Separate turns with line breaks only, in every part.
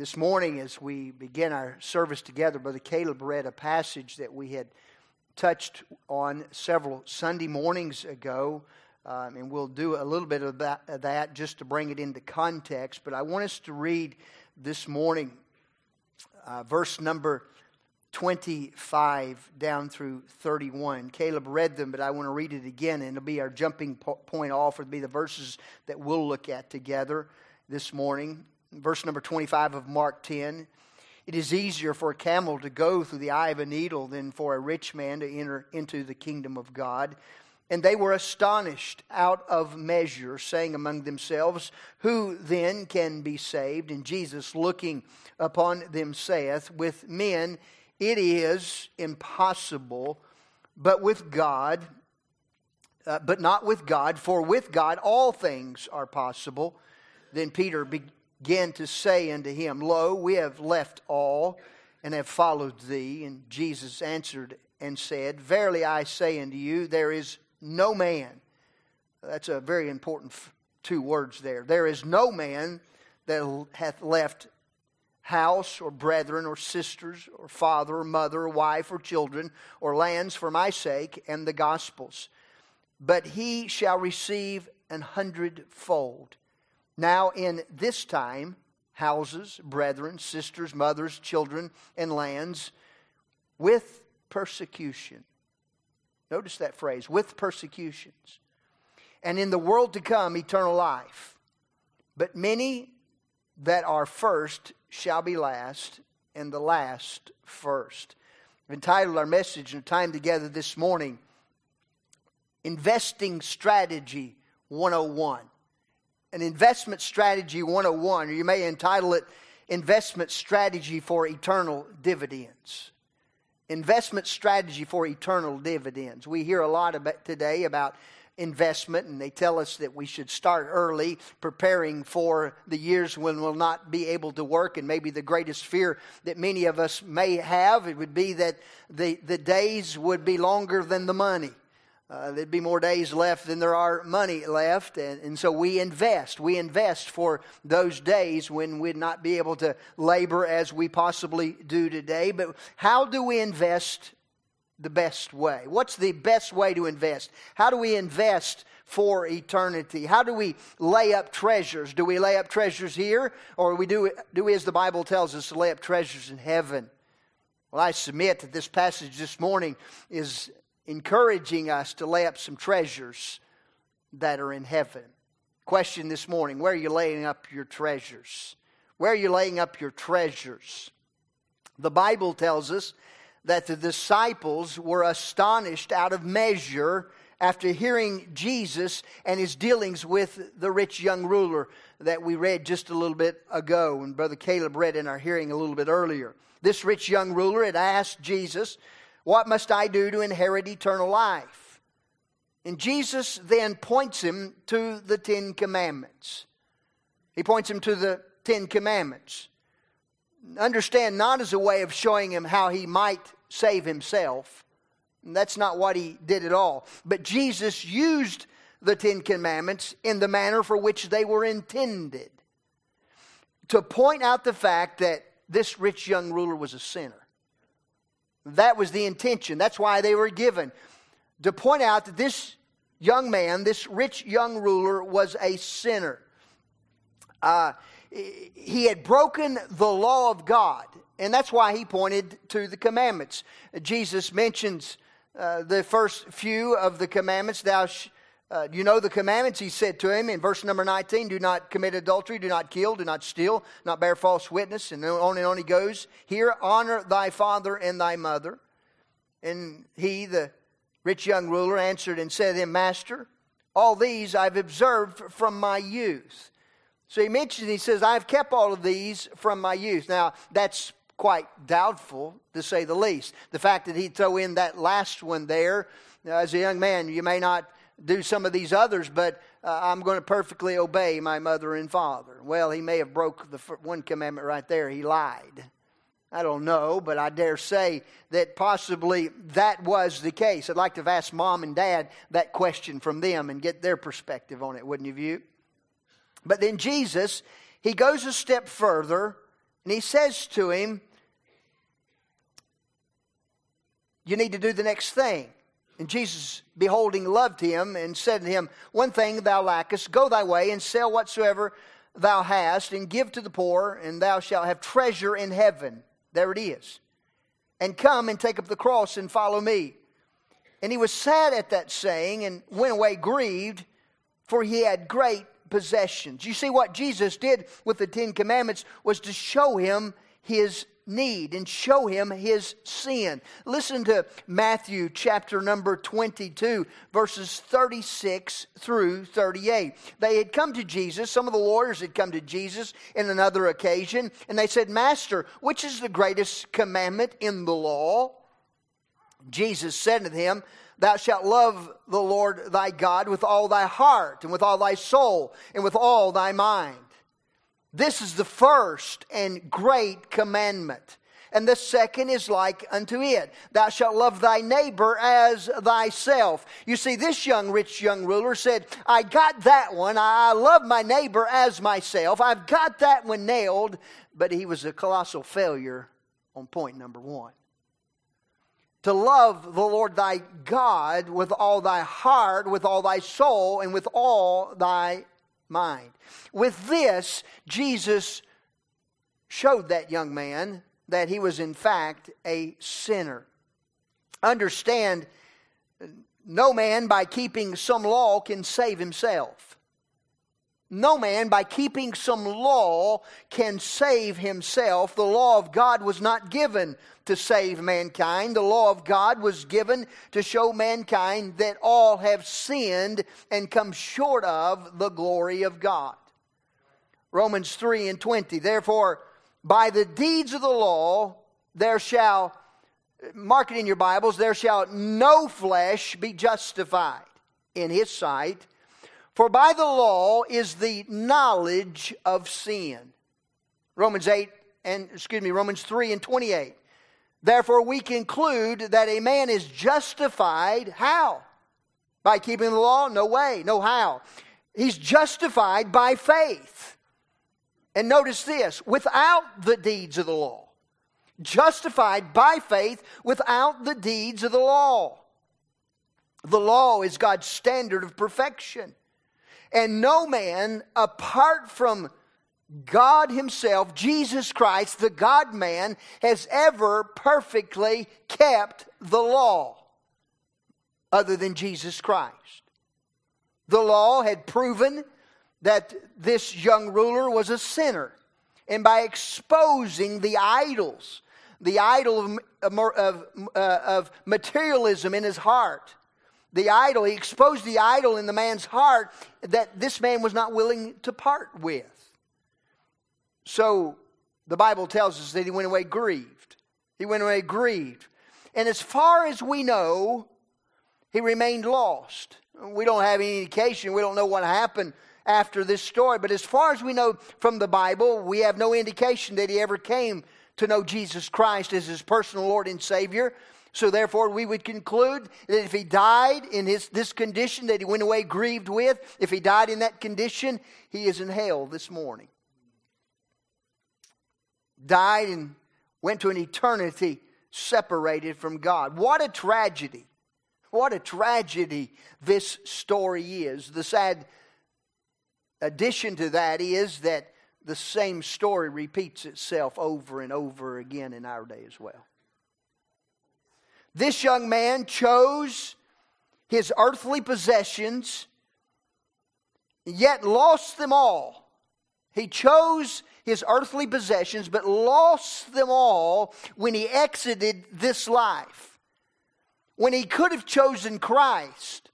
This morning, as we begin our service together, Brother Caleb read a passage that we had touched on several Sunday mornings ago. Um, and we'll do a little bit of that, of that just to bring it into context. But I want us to read this morning uh, verse number 25 down through 31. Caleb read them, but I want to read it again, and it'll be our jumping point off. It'll be the verses that we'll look at together this morning. Verse number 25 of Mark 10. It is easier for a camel to go through the eye of a needle than for a rich man to enter into the kingdom of God. And they were astonished out of measure, saying among themselves, Who then can be saved? And Jesus, looking upon them, saith, With men it is impossible, but with God, uh, but not with God, for with God all things are possible. Then Peter began to say unto him, Lo, we have left all and have followed thee. And Jesus answered and said, Verily I say unto you, there is no man. That's a very important two words there. There is no man that hath left house or brethren or sisters or father or mother or wife or children or lands for my sake and the gospel's. But he shall receive an hundredfold. Now, in this time, houses, brethren, sisters, mothers, children, and lands with persecution. Notice that phrase with persecutions. And in the world to come, eternal life. But many that are first shall be last, and the last first. I've entitled our message and time together this morning, Investing Strategy 101. An investment strategy 101, or you may entitle it Investment Strategy for Eternal Dividends. Investment Strategy for Eternal Dividends. We hear a lot about today about investment, and they tell us that we should start early, preparing for the years when we'll not be able to work. And maybe the greatest fear that many of us may have it would be that the, the days would be longer than the money. Uh, there'd be more days left than there are money left. And, and so we invest. We invest for those days when we'd not be able to labor as we possibly do today. But how do we invest the best way? What's the best way to invest? How do we invest for eternity? How do we lay up treasures? Do we lay up treasures here, or we do, do we, as the Bible tells us, to lay up treasures in heaven? Well, I submit that this passage this morning is encouraging us to lay up some treasures that are in heaven. Question this morning Where are you laying up your treasures? Where are you laying up your treasures? The Bible tells us that the disciples were astonished out of measure after hearing Jesus and his dealings with the rich young ruler that we read just a little bit ago, and Brother Caleb read in our hearing a little bit earlier. This rich young ruler had asked Jesus, What must I do to inherit eternal life? And Jesus then points him to the Ten Commandments. He points him to the Ten Commandments understand not as a way of showing him how he might save himself. That's not what he did at all. But Jesus used the Ten Commandments in the manner for which they were intended to point out the fact that this rich young ruler was a sinner. That was the intention. That's why they were given. To point out that this young man, this rich young ruler, was a sinner. Uh, he had broken the law of God, and that's why he pointed to the commandments. Jesus mentions uh, the first few of the commandments. Thou, uh, you know the commandments? He said to him in verse number 19 Do not commit adultery, do not kill, do not steal, not bear false witness. And on and on he goes. Here, honor thy father and thy mother. And he, the rich young ruler, answered and said to him, Master, all these I've observed from my youth. So he mentions, he says, I've kept all of these from my youth. Now, that's quite doubtful, to say the least. The fact that he'd throw in that last one there, as a young man, you may not do some of these others, but uh, I'm going to perfectly obey my mother and father. Well, he may have broke the one commandment right there. He lied. I don't know, but I dare say that possibly that was the case. I'd like to have asked mom and dad that question from them and get their perspective on it, wouldn't you? View? But then Jesus, he goes a step further And he says to him, You need to do the next thing. And Jesus, beholding, loved him and said to him, One thing thou lackest, go thy way and sell whatsoever thou hast, and give to the poor, and thou shalt have treasure in heaven. There it is. And come and take up the cross and follow me. And he was sad at that saying and went away grieved, for he had great possessions. You see, what Jesus did with the Ten Commandments was to show him his need and show him his sin. Listen to Matthew chapter number 22, verses 36 through 38. They had come to Jesus, some of the lawyers had come to Jesus in another occasion, and they said, Master, which is the greatest commandment in the law? Jesus said to them, Thou shalt love the Lord thy God with all thy heart, and with all thy soul, and with all thy mind. This is the first and great commandment. And the second is like unto it Thou shalt love thy neighbor as thyself. You see, this young, rich young ruler said, I got that one. I love my neighbor as myself. I've got that one nailed. But he was a colossal failure on point number one. To love the Lord thy God with all thy heart, with all thy soul, and with all thy mind. With this, Jesus showed that young man that he was, in fact, a sinner. Understand, no man by keeping some law can save himself. No man by keeping some law can save himself. The law of God was not given to save mankind. The law of God was given to show mankind that all have sinned and come short of the glory of God. Romans 3 and 20. Therefore, by the deeds of the law, there shall, mark it in your Bibles, there shall no flesh be justified in his sight. For by the law is the knowledge of sin. Romans 8 and, excuse me, Romans 3 and 28. Therefore, we conclude that a man is justified. How? By keeping the law? No way, no how. He's justified by faith. And notice this without the deeds of the law. Justified by faith without the deeds of the law. The law is God's standard of perfection. And no man, apart from God Himself, Jesus Christ, the God man, has ever perfectly kept the law other than Jesus Christ. The law had proven that this young ruler was a sinner. And by exposing the idols, the idol of, of, uh, of materialism in his heart, the idol, he exposed the idol in the man's heart that this man was not willing to part with. So the Bible tells us that he went away grieved. He went away grieved. And as far as we know, he remained lost. We don't have any indication. We don't know what happened after this story. But as far as we know from the Bible, we have no indication that he ever came to know Jesus Christ as his personal Lord and Savior. So therefore, we would conclude that if he died in his, this condition that he went away grieved with, if he died in that condition, he is in hell this morning. Died and went to an eternity separated from God. What a tragedy. What a tragedy this story is. The sad addition to that is that the same story repeats itself over and over again in our day as well. This young man chose his earthly possessions, yet lost them all. He chose his earthly possessions, but lost them all when he exited this life. When he could have chosen Christ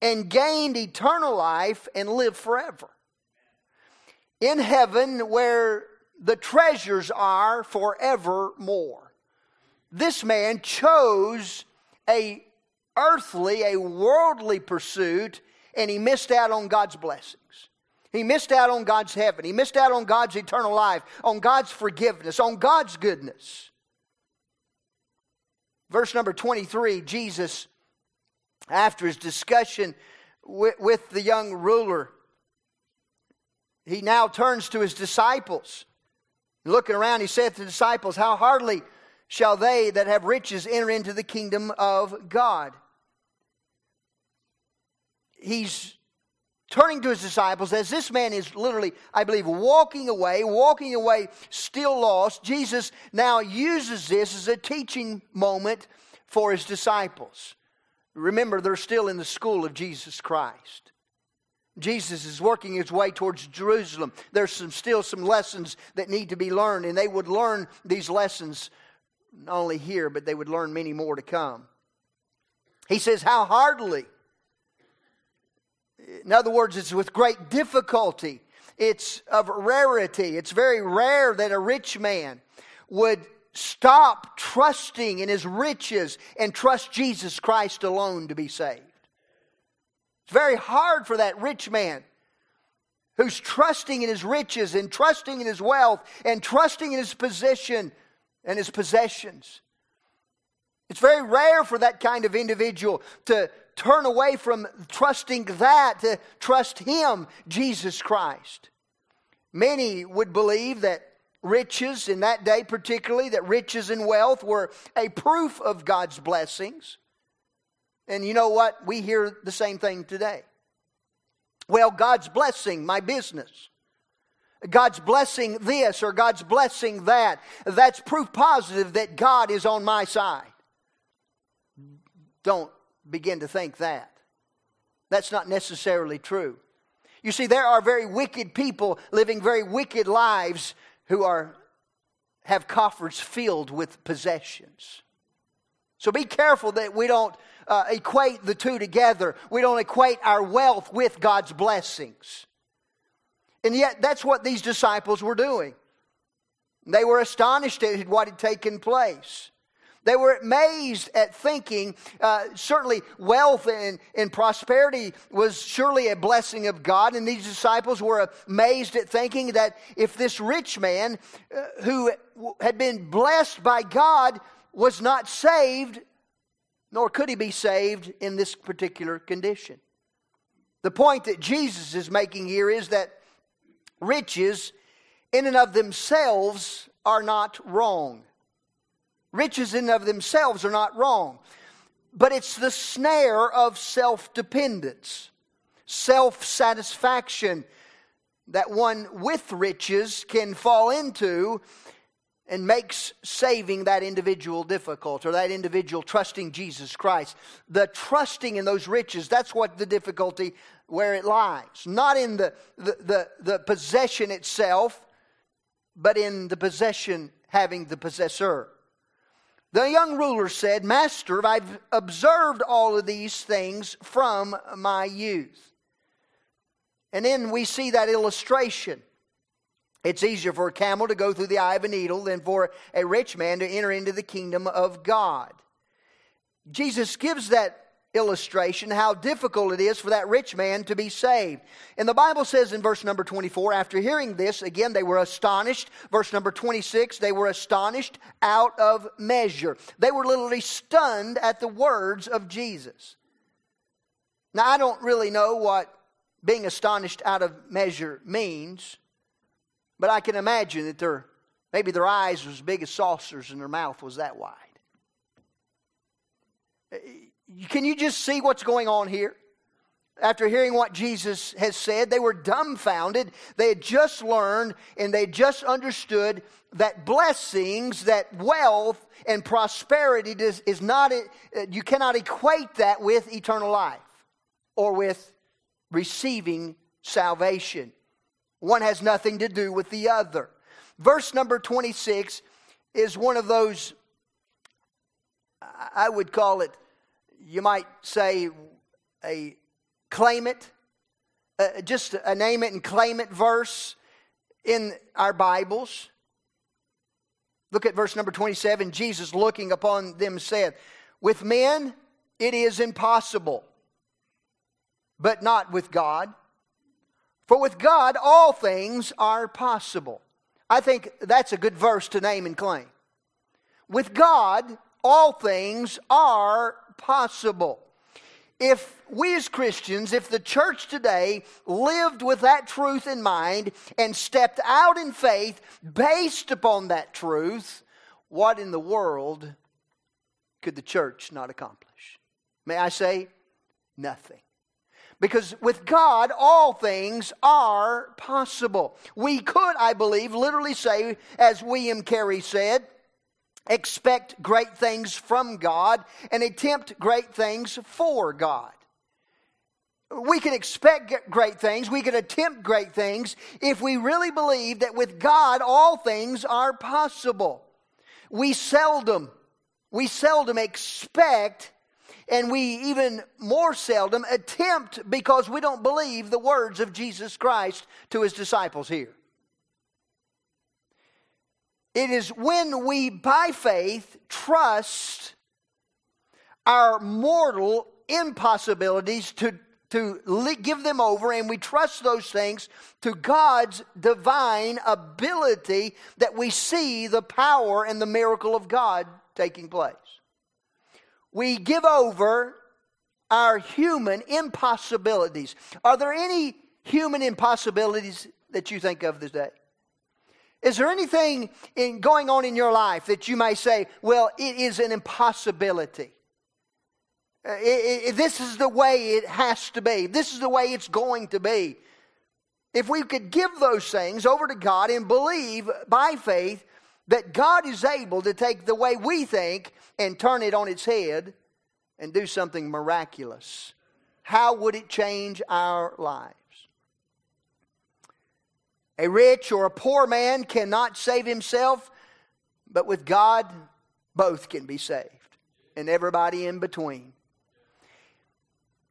and gained eternal life and lived forever. In heaven, where the treasures are forevermore this man chose a earthly, a worldly pursuit, and he missed out on God's blessings. He missed out on God's heaven. He missed out on God's eternal life, on God's forgiveness, on God's goodness. Verse number 23, Jesus, after his discussion with, with the young ruler, he now turns to his disciples Looking around, he said to the disciples, How hardly shall they that have riches enter into the kingdom of God? He's turning to his disciples as this man is literally, I believe, walking away, walking away still lost. Jesus now uses this as a teaching moment for his disciples. Remember, they're still in the school of Jesus Christ. Jesus is working his way towards Jerusalem. There's some, still some lessons that need to be learned, and they would learn these lessons not only here, but they would learn many more to come. He says, How hardly. In other words, it's with great difficulty. It's of rarity. It's very rare that a rich man would stop trusting in his riches and trust Jesus Christ alone to be saved. It's very hard for that rich man who's trusting in his riches and trusting in his wealth and trusting in his position and his possessions. It's very rare for that kind of individual to turn away from trusting that to trust him, Jesus Christ. Many would believe that riches in that day, particularly, that riches and wealth were a proof of God's blessings. And you know what? We hear the same thing today. Well, God's blessing my business. God's blessing this or God's blessing that. That's proof positive that God is on my side. Don't begin to think that. That's not necessarily true. You see, there are very wicked people living very wicked lives who are, have coffers filled with possessions. So be careful that we don't uh, equate the two together. We don't equate our wealth with God's blessings. And yet, that's what these disciples were doing. They were astonished at what had taken place. They were amazed at thinking, uh, certainly wealth and, and prosperity was surely a blessing of God. And these disciples were amazed at thinking that if this rich man uh, who had been blessed by God was not saved, nor could he be saved in this particular condition. The point that Jesus is making here is that riches, in and of themselves, are not wrong. Riches in and of themselves are not wrong. But it's the snare of self dependence, self satisfaction that one with riches can fall into and makes saving that individual difficult or that individual trusting Jesus Christ. The trusting in those riches, that's what the difficulty where it lies. Not in the, the, the, the possession itself, but in the possession having the possessor. The young ruler said, Master, I've observed all of these things from my youth. And then we see that illustration. It's easier for a camel to go through the eye of a needle than for a rich man to enter into the kingdom of God. Jesus gives that illustration how difficult it is for that rich man to be saved. And the Bible says in verse number 24, after hearing this, again, they were astonished. Verse number 26, they were astonished out of measure. They were literally stunned at the words of Jesus. Now, I don't really know what being astonished out of measure means, but I can imagine that their, maybe their eyes were as big as saucers and their mouth was that wide uh, can you just see what's going on here? After hearing what Jesus has said, they were dumbfounded. They had just learned and they had just understood that blessings, that wealth and prosperity is, is not, uh, you cannot equate that with eternal life or with receiving salvation. One has nothing to do with the other. Verse number 26 is one of those, I would call it you might say a claim it, uh, just a name it and claim it verse in our Bibles. Look at verse number 27. Jesus, looking upon them, said, With men it is impossible, but not with God. For with God all things are possible. I think that's a good verse to name and claim. With God all things are possible. if we as Christians, if the church today lived with that truth in mind and stepped out in faith based upon that truth, what in the world could the church not accomplish? May I say, nothing. Because with God, all things are possible. We could, I believe, literally say, as William Carey said, expect great things from God and attempt great things for God. We can expect great things, we can attempt great things if we really believe that with God all things are possible. We seldom, we seldom expect and we even more seldom attempt because we don't believe the words of Jesus Christ to his disciples here. It is when we, by faith, trust our mortal impossibilities to, to give them over, and we trust those things to God's divine ability that we see the power and the miracle of God taking place. We give over our human impossibilities. Are there any human impossibilities that you think of this day? Is there anything in, going on in your life that you may say, well, it is an impossibility? Uh, it, it, this is the way it has to be. This is the way it's going to be. If we could give those things over to God and believe by faith that God is able to take the way we think and turn it on its head and do something miraculous, how would it change our lives? A rich or a poor man cannot save himself, but with God, both can be saved, and everybody in between.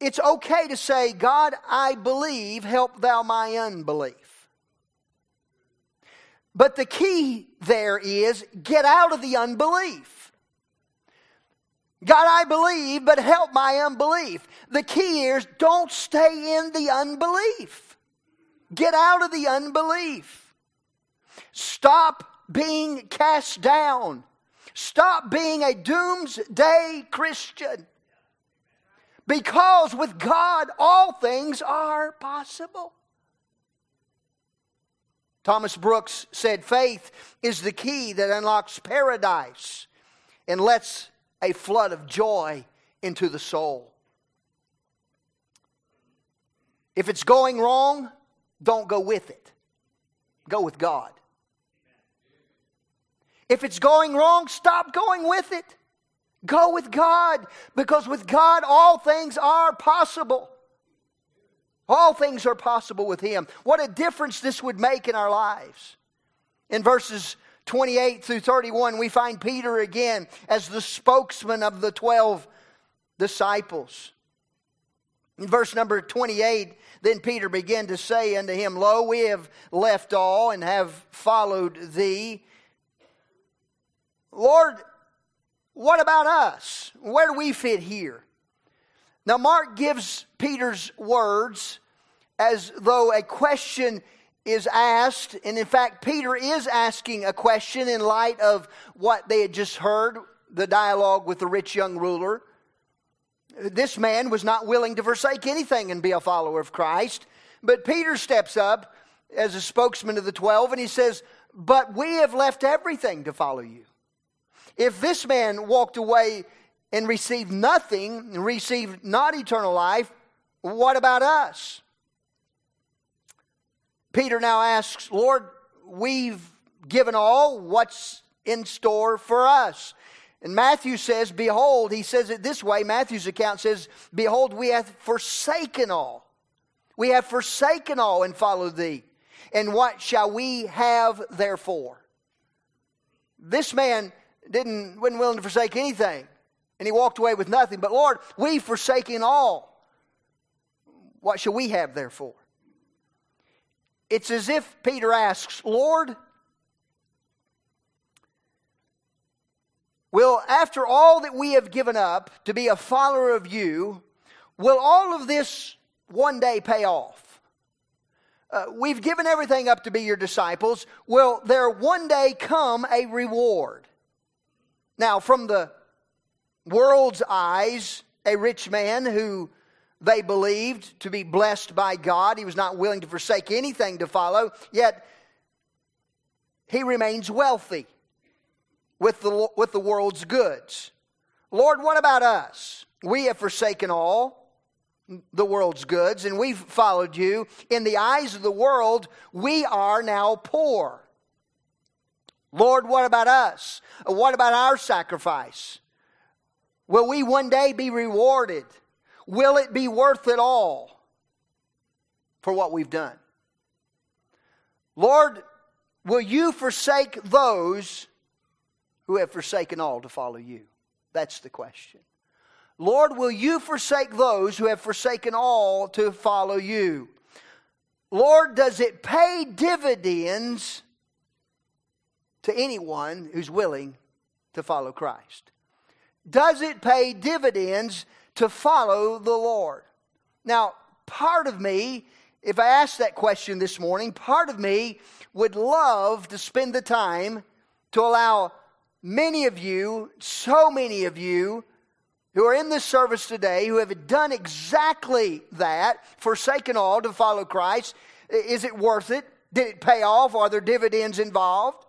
It's okay to say, God, I believe, help thou my unbelief. But the key there is get out of the unbelief. God, I believe, but help my unbelief. The key is don't stay in the unbelief. Get out of the unbelief. Stop being cast down. Stop being a doomsday Christian. Because with God, all things are possible. Thomas Brooks said faith is the key that unlocks paradise and lets a flood of joy into the soul. If it's going wrong, don't go with it. Go with God. If it's going wrong, stop going with it. Go with God because with God all things are possible. All things are possible with Him. What a difference this would make in our lives. In verses 28 through 31, we find Peter again as the spokesman of the 12 disciples. In verse number 28, then Peter began to say unto him, Lo, we have left all and have followed thee. Lord, what about us? Where do we fit here? Now, Mark gives Peter's words as though a question is asked, and in fact, Peter is asking a question in light of what they had just heard the dialogue with the rich young ruler. This man was not willing to forsake anything and be a follower of Christ. But Peter steps up as a spokesman of the 12 and he says, But we have left everything to follow you. If this man walked away and received nothing, received not eternal life, what about us? Peter now asks, Lord, we've given all. What's in store for us? And Matthew says, Behold, he says it this way Matthew's account says, Behold, we have forsaken all. We have forsaken all and followed thee. And what shall we have therefore? This man didn't wasn't willing to forsake anything, and he walked away with nothing. But Lord, we've forsaken all. What shall we have therefore? It's as if Peter asks, Lord, Will, after all that we have given up to be a follower of you, will all of this one day pay off? Uh, we've given everything up to be your disciples. Will there one day come a reward? Now, from the world's eyes, a rich man who they believed to be blessed by God. He was not willing to forsake anything to follow, yet he remains wealthy with the, with the world's goods. Lord, what about us? We have forsaken all the world's goods and we've followed you. In the eyes of the world, we are now poor. Lord, what about us? What about our sacrifice? Will we one day be rewarded? Will it be worth it all for what we've done? Lord, will you forsake those who have forsaken all to follow you? That's the question. Lord, will you forsake those who have forsaken all to follow you? Lord, does it pay dividends to anyone who's willing to follow Christ? Does it pay dividends to follow the Lord? Now, part of me, if I ask that question this morning, part of me would love to spend the time to allow many of you, so many of you, who are in this service today who have done exactly that, forsaken all to follow Christ. Is it worth it? Did it pay off? Are there dividends involved?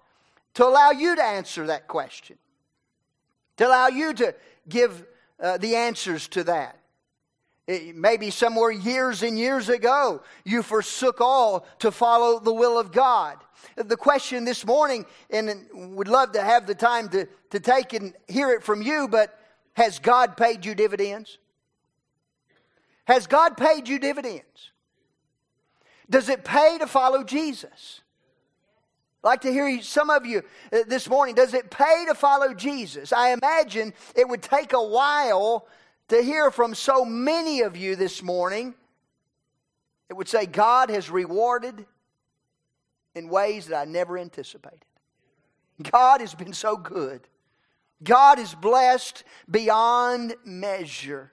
To allow you to answer that question, to allow you to give uh, the answers to that. It, maybe somewhere years and years ago, you forsook all to follow the will of God. The question this morning, and we'd love to have the time to, to take and hear it from you, but has God paid you dividends? Has God paid you dividends? Does it pay to follow Jesus? Like to hear some of you uh, this morning. Does it pay to follow Jesus? I imagine it would take a while to hear from so many of you this morning. It would say, God has rewarded in ways that I never anticipated. God has been so good. God is blessed beyond measure.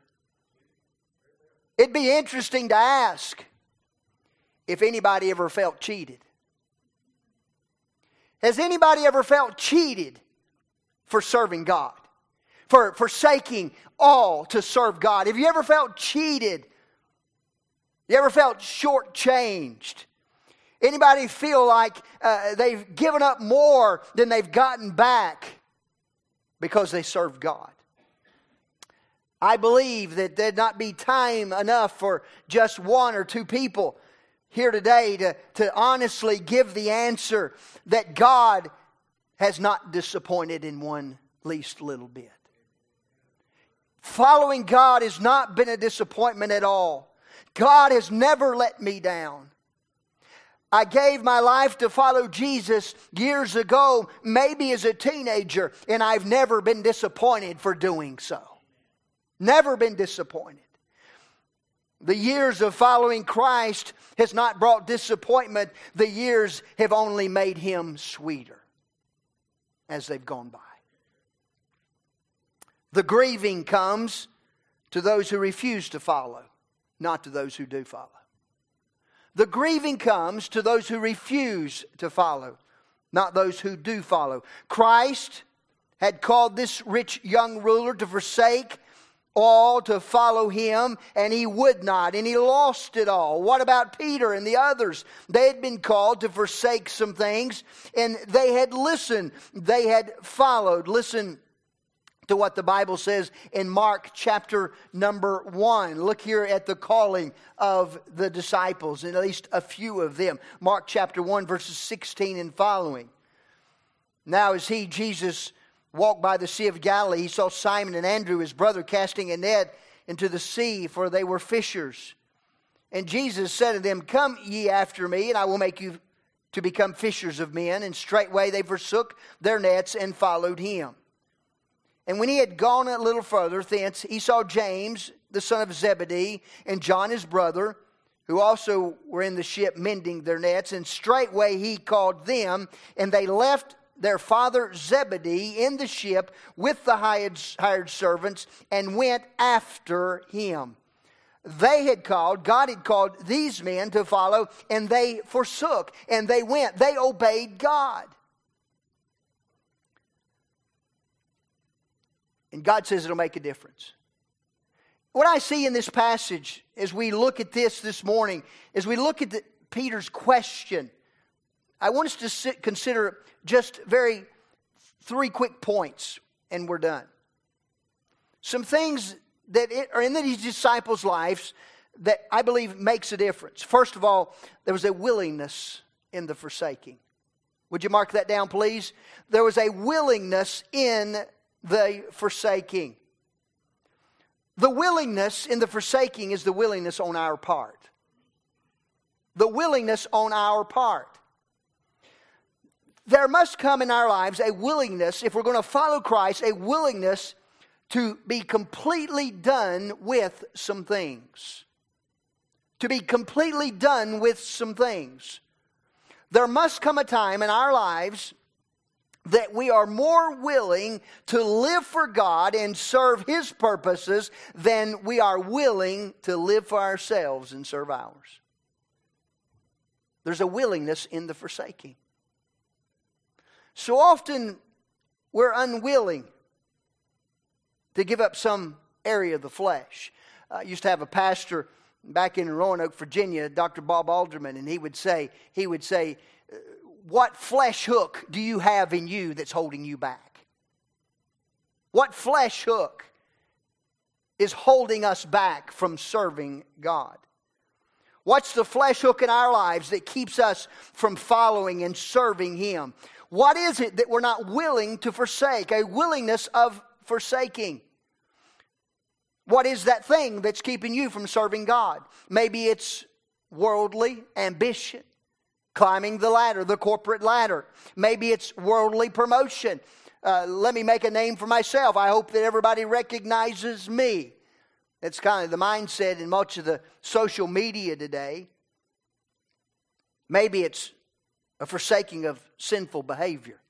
It'd be interesting to ask if anybody ever felt cheated. Has anybody ever felt cheated for serving God? For forsaking all to serve God? Have you ever felt cheated? You ever felt shortchanged? Anybody feel like uh, they've given up more than they've gotten back? because they serve God. I believe that there'd not be time enough for just one or two people here today to, to honestly give the answer that God has not disappointed in one least little bit. Following God has not been a disappointment at all. God has never let me down. I gave my life to follow Jesus years ago, maybe as a teenager, and I've never been disappointed for doing so. Never been disappointed. The years of following Christ has not brought disappointment. The years have only made him sweeter as they've gone by. The grieving comes to those who refuse to follow, not to those who do follow. The grieving comes to those who refuse to follow, not those who do follow. Christ had called this rich young ruler to forsake all to follow him, and he would not, and he lost it all. What about Peter and the others? They had been called to forsake some things, and they had listened, they had followed. Listen to what the Bible says in Mark chapter number one. Look here at the calling of the disciples, and at least a few of them. Mark chapter 1, verses 16 and following. Now, as he, Jesus, walked by the Sea of Galilee, he saw Simon and Andrew, his brother, casting a net into the sea, for they were fishers. And Jesus said to them, Come ye after me, and I will make you to become fishers of men. And straightway they forsook their nets and followed him. And when he had gone a little further thence, he saw James, the son of Zebedee, and John his brother, who also were in the ship mending their nets. And straightway he called them, and they left their father Zebedee in the ship with the hired, servants and went after him. They had called, God had called these men to follow, and they forsook, and they went. They obeyed God. And God says it'll make a difference. What I see in this passage as we look at this this morning, as we look at the, Peter's question, I want us to sit, consider just very three quick points, and we're done. Some things that are in these disciples' lives that I believe makes a difference. First of all, there was a willingness in the forsaking. Would you mark that down, please? There was a willingness in the forsaking. The willingness in the forsaking is the willingness on our part. The willingness on our part. There must come in our lives a willingness, if we're going to follow Christ, a willingness to be completely done with some things. To be completely done with some things. There must come a time in our lives that we are more willing to live for God and serve His purposes than we are willing to live for ourselves and serve ours. There's a willingness in the forsaking. So often we're unwilling to give up some area of the flesh. I used to have a pastor back in Roanoke, Virginia, Dr. Bob Alderman, and he would say, he would say, uh, what flesh hook do you have in you that's holding you back? What flesh hook is holding us back from serving God? What's the flesh hook in our lives that keeps us from following and serving Him? What is it that we're not willing to forsake? A willingness of forsaking. What is that thing that's keeping you from serving God? Maybe it's worldly ambition climbing the ladder, the corporate ladder. Maybe it's worldly promotion. Uh, let me make a name for myself. I hope that everybody recognizes me. It's kind of the mindset in much of the social media today. Maybe it's a forsaking of sinful behavior.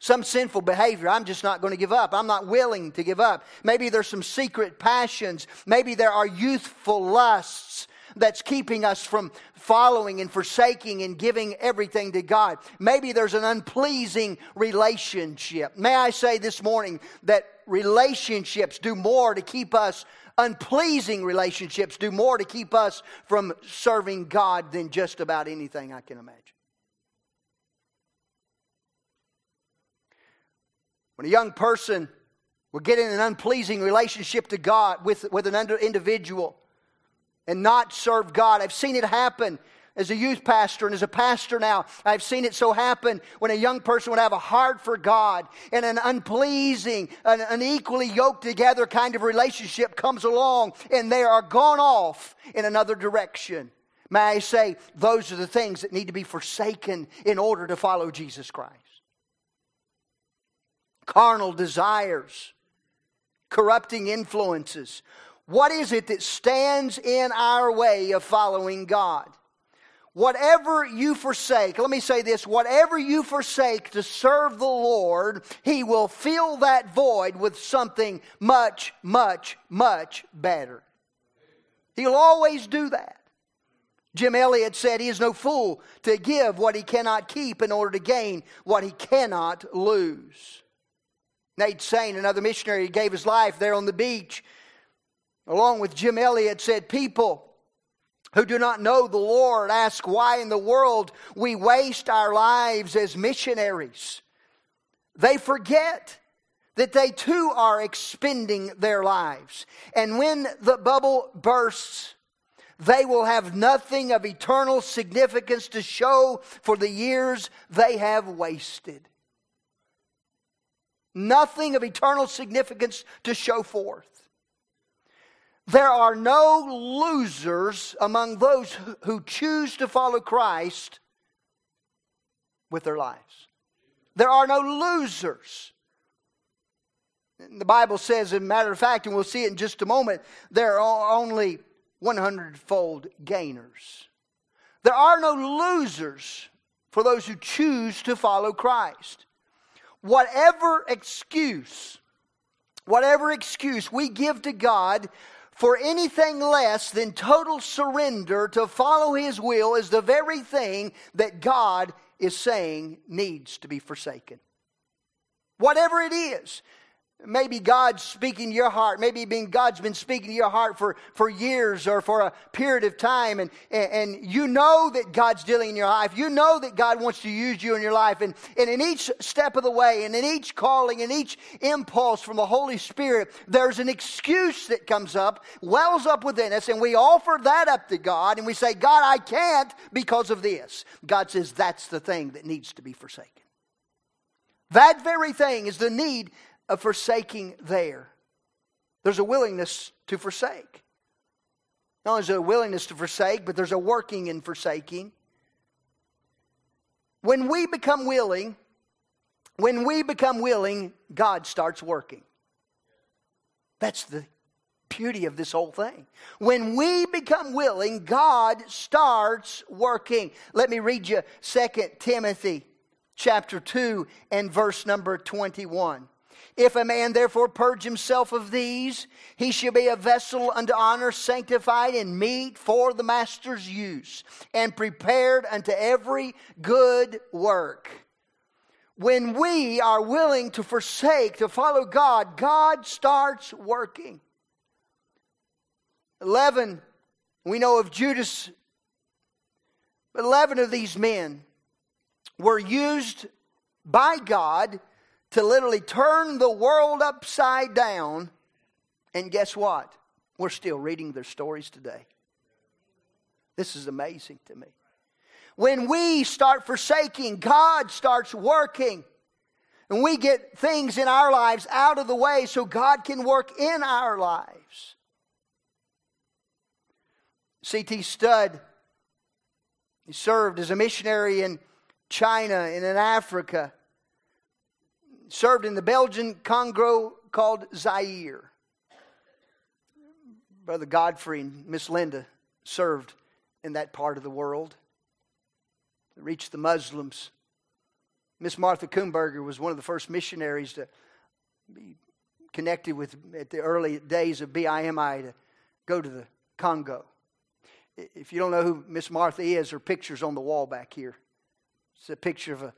Some sinful behavior, I'm just not going to give up. I'm not willing to give up. Maybe there's some secret passions. Maybe there are youthful lusts that's keeping us from following and forsaking and giving everything to God. Maybe there's an unpleasing relationship. May I say this morning that relationships do more to keep us unpleasing relationships do more to keep us from serving God than just about anything I can imagine. When a young person will get in an unpleasing relationship to God with, with an individual, and not serve God. I've seen it happen as a youth pastor and as a pastor now. I've seen it so happen when a young person would have a heart for God and an unpleasing, an unequally yoked together kind of relationship comes along and they are gone off in another direction. May I say, those are the things that need to be forsaken in order to follow Jesus Christ. Carnal desires, corrupting influences, what is it that stands in our way of following God? Whatever you forsake, let me say this whatever you forsake to serve the Lord, He will fill that void with something much, much, much better. He'll always do that. Jim Elliot said he is no fool to give what he cannot keep in order to gain what he cannot lose. Nate Saint, another missionary, gave his life there on the beach along with Jim Elliot, said, People who do not know the Lord ask why in the world we waste our lives as missionaries. They forget that they too are expending their lives. And when the bubble bursts, they will have nothing of eternal significance to show for the years they have wasted. Nothing of eternal significance to show forth. There are no losers among those who choose to follow Christ with their lives. There are no losers. The Bible says, a matter of fact, and we'll see it in just a moment, there are only 100 fold gainers. There are no losers for those who choose to follow Christ. Whatever excuse, whatever excuse we give to God for anything less than total surrender to follow His will is the very thing that God is saying needs to be forsaken. Whatever it is. Maybe God's speaking to your heart. Maybe being God's been speaking to your heart for, for years or for a period of time. And, and, and, you know that God's dealing in your life. You know that God wants to use you in your life. And, and in each step of the way and in each calling and each impulse from the Holy Spirit, there's an excuse that comes up, wells up within us. And we offer that up to God and we say, God, I can't because of this. God says that's the thing that needs to be forsaken. That very thing is the need of forsaking there. There's a willingness to forsake. Not only is there a willingness to forsake, but there's a working in forsaking. When we become willing, when we become willing, God starts working. That's the beauty of this whole thing. When we become willing, God starts working. Let me read you 2 Timothy chapter 2 and verse number 21. If a man therefore purge himself of these, he shall be a vessel unto honor, sanctified and meet for the master's use, and prepared unto every good work. When we are willing to forsake, to follow God, God starts working. 11, we know of Judas, 11 of these men were used by God to literally turn the world upside down. And guess what? We're still reading their stories today. This is amazing to me. When we start forsaking, God starts working. And we get things in our lives out of the way so God can work in our lives. C.T. Studd, he served as a missionary in China and in Africa served in the Belgian Congo called Zaire. Brother Godfrey and Miss Linda served in that part of the world. They reached the Muslims. Miss Martha Kumberger was one of the first missionaries to be connected with at the early days of BIMI to go to the Congo. If you don't know who Miss Martha is, her picture's on the wall back here. It's a picture of a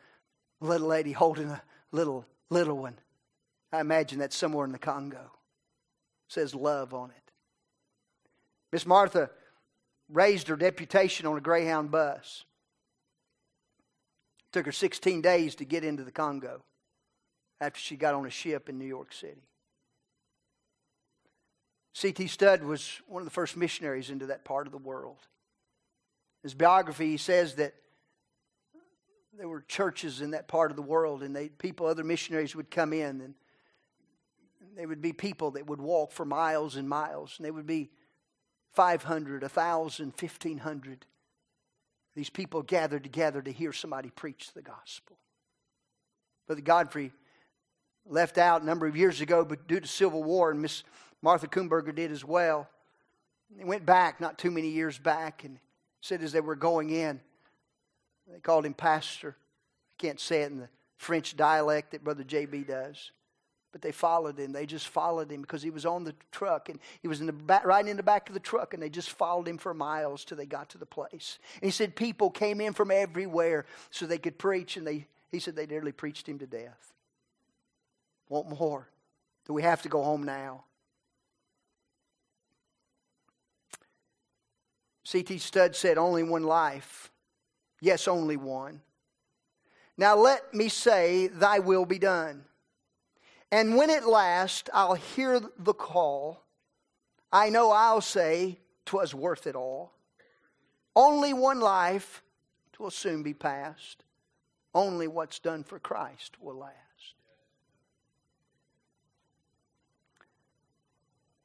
little lady holding a little little one. I imagine that's somewhere in the Congo. It says love on it. Miss Martha raised her deputation on a Greyhound bus. It took her 16 days to get into the Congo after she got on a ship in New York City. C.T. Studd was one of the first missionaries into that part of the world. His biography says that there were churches in that part of the world, and they people, other missionaries would come in, and there would be people that would walk for miles and miles, and they would be 500, 1,000, 1,500. These people gathered together to hear somebody preach the gospel. Brother Godfrey left out a number of years ago, but due to civil war, and Miss Martha Kumberger did as well. They went back not too many years back and said as they were going in, they called him pastor. I can't say it in the French dialect that Brother JB does. But they followed him. They just followed him because he was on the truck and he was in the back, right in the back of the truck, and they just followed him for miles till they got to the place. And he said people came in from everywhere so they could preach, and they he said they nearly preached him to death. Want more? Do we have to go home now? C.T. Studd said, Only one life. Yes, only one. Now let me say, Thy will be done. And when at last I'll hear the call, I know I'll say, Twas worth it all. Only one life, twill soon be past. Only what's done for Christ will last.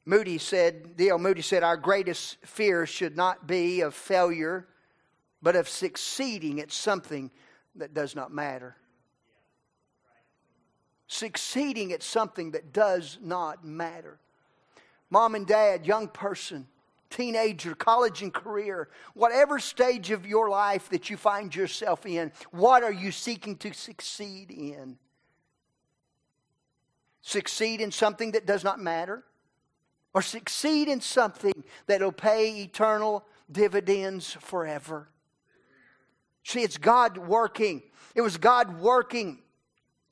Moody said, D.L. Moody said, Our greatest fear should not be of failure but of succeeding at something that does not matter. Succeeding at something that does not matter. Mom and dad, young person, teenager, college and career, whatever stage of your life that you find yourself in, what are you seeking to succeed in? Succeed in something that does not matter? Or succeed in something that will pay eternal dividends forever? See, it's God working. It was God working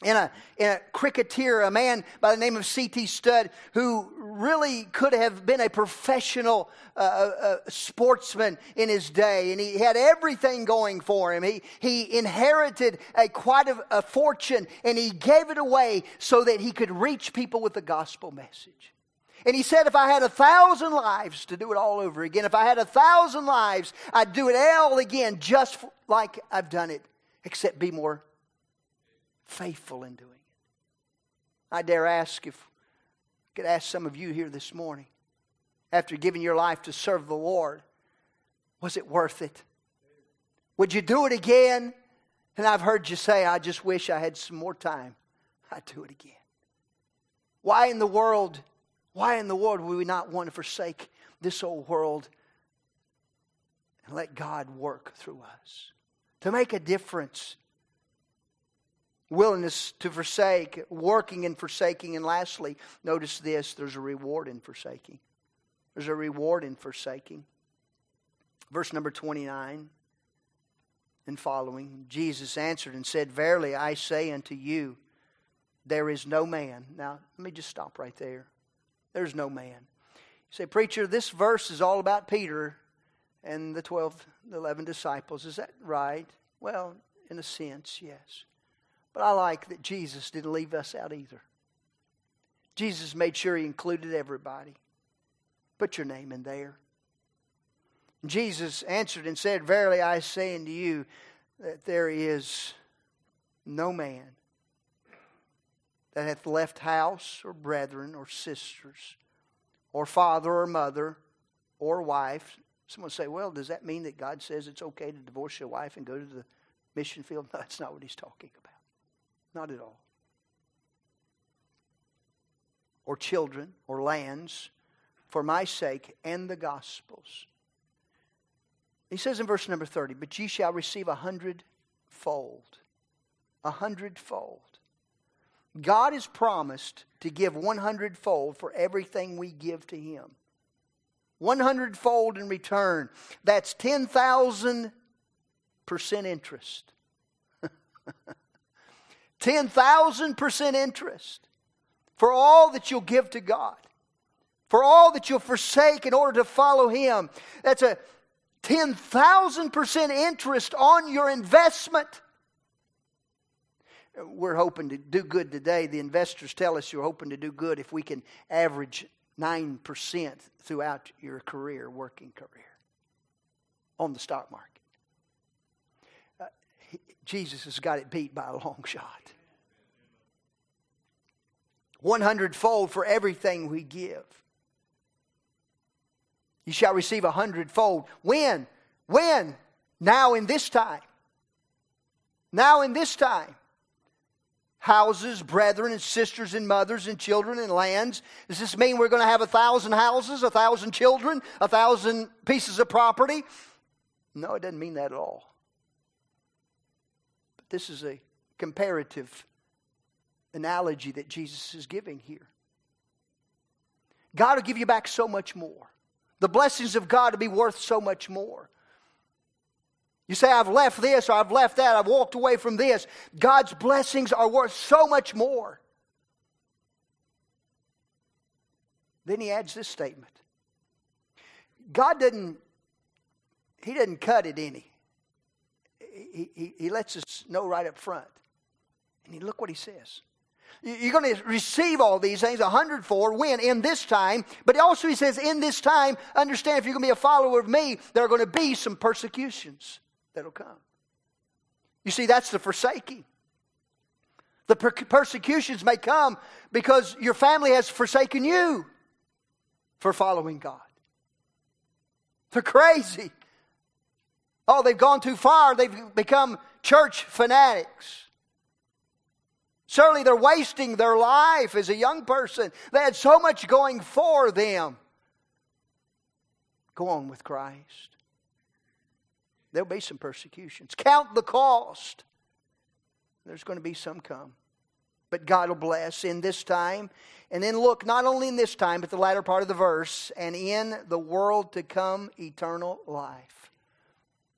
in a, in a cricketer, a man by the name of C.T. Studd, who really could have been a professional uh, uh, uh, sportsman in his day. And he had everything going for him. He, he inherited a, quite a, a fortune and he gave it away so that he could reach people with the gospel message. And he said, if I had a thousand lives to do it all over again, if I had a thousand lives, I'd do it all again just like I've done it, except be more faithful in doing it. I dare ask if I could ask some of you here this morning, after giving your life to serve the Lord, was it worth it? Would you do it again? And I've heard you say, I just wish I had some more time. I'd do it again. Why in the world, why in the world would we not want to forsake this old world and let God work through us? To make a difference willingness to forsake, working and forsaking. And lastly, notice this there's a reward in forsaking. There's a reward in forsaking. Verse number 29 and following Jesus answered and said, Verily I say unto you, there is no man. Now, let me just stop right there. There's no man. You say, Preacher, this verse is all about Peter and the 12, the 11 disciples. Is that right? Well, in a sense, yes. But I like that Jesus didn't leave us out either. Jesus made sure he included everybody. Put your name in there. Jesus answered and said, Verily I say unto you that there is no man that hath left house or brethren or sisters or father or mother or wife. Someone say, well, does that mean that God says it's okay to divorce your wife and go to the mission field? No, that's not what he's talking about. Not at all. Or children or lands for my sake and the gospel's. He says in verse number 30, But ye shall receive a hundredfold. A hundredfold. God has promised to give one hundredfold for everything we give to Him. One hundredfold in return. That's 10,000% interest. 10,000% interest for all that you'll give to God, for all that you'll forsake in order to follow Him. That's a 10,000% interest on your investment. We're hoping to do good today. The investors tell us you're hoping to do good if we can average 9% throughout your career, working career, on the stock market. Uh, Jesus has got it beat by a long shot. 100 fold for everything we give. You shall receive a hundredfold. When? When? Now in this time. Now in this time. Houses, brethren, and sisters, and mothers, and children, and lands. Does this mean we're going to have a thousand houses, a thousand children, a thousand pieces of property? No, it doesn't mean that at all. But This is a comparative analogy that Jesus is giving here. God will give you back so much more. The blessings of God will be worth so much more. You say, I've left this or I've left that, I've walked away from this. God's blessings are worth so much more. Then he adds this statement God doesn't, he doesn't cut it any he, he, he lets us know right up front. And he, look what he says. You're going to receive all these things a hundredfold when in this time. But also he says, in this time, understand if you're going to be a follower of me, there are going to be some persecutions that'll come. You see, that's the forsaking. The per- persecutions may come because your family has forsaken you for following God. They're crazy. Oh, they've gone too far. They've become church fanatics. Certainly, they're wasting their life as a young person. They had so much going for them. Go on with Christ. There'll be some persecutions. Count the cost. There's going to be some come. But God will bless in this time. And then look, not only in this time, but the latter part of the verse, and in the world to come, eternal life.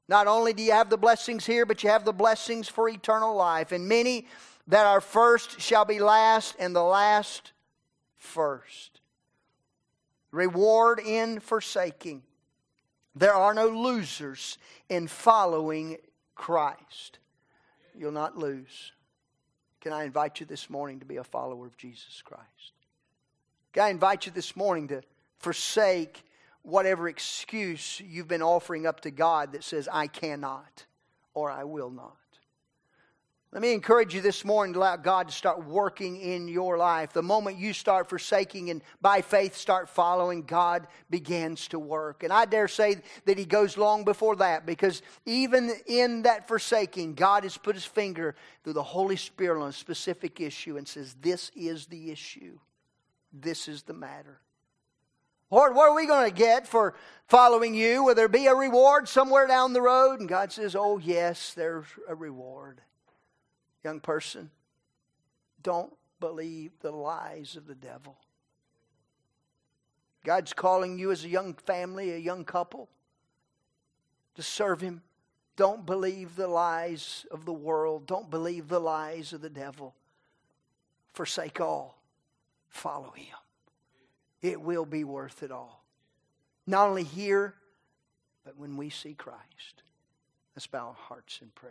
Not only do you have the blessings here, but you have the blessings for eternal life. And many that are first shall be last and the last first. Reward in forsaking. There are no losers in following Christ. You'll not lose. Can I invite you this morning to be a follower of Jesus Christ? Can I invite you this morning to forsake whatever excuse you've been offering up to God that says, I cannot or I will not? Let me encourage you this morning to allow God to start working in your life. The moment you start forsaking and by faith start following, God begins to work. And I dare say that He goes long before that because even in that forsaking, God has put His finger through the Holy Spirit on a specific issue and says, This is the issue. This is the matter. Lord, what are we going to get for following you? Will there be a reward somewhere down the road? And God says, Oh, yes, there's a reward young person, don't believe the lies of the devil. God's calling you as a young family, a young couple, to serve Him. Don't believe the lies of the world. Don't believe the lies of the devil. Forsake all. Follow Him. It will be worth it all. Not only here, but when we see Christ. Let's bow our hearts in prayer.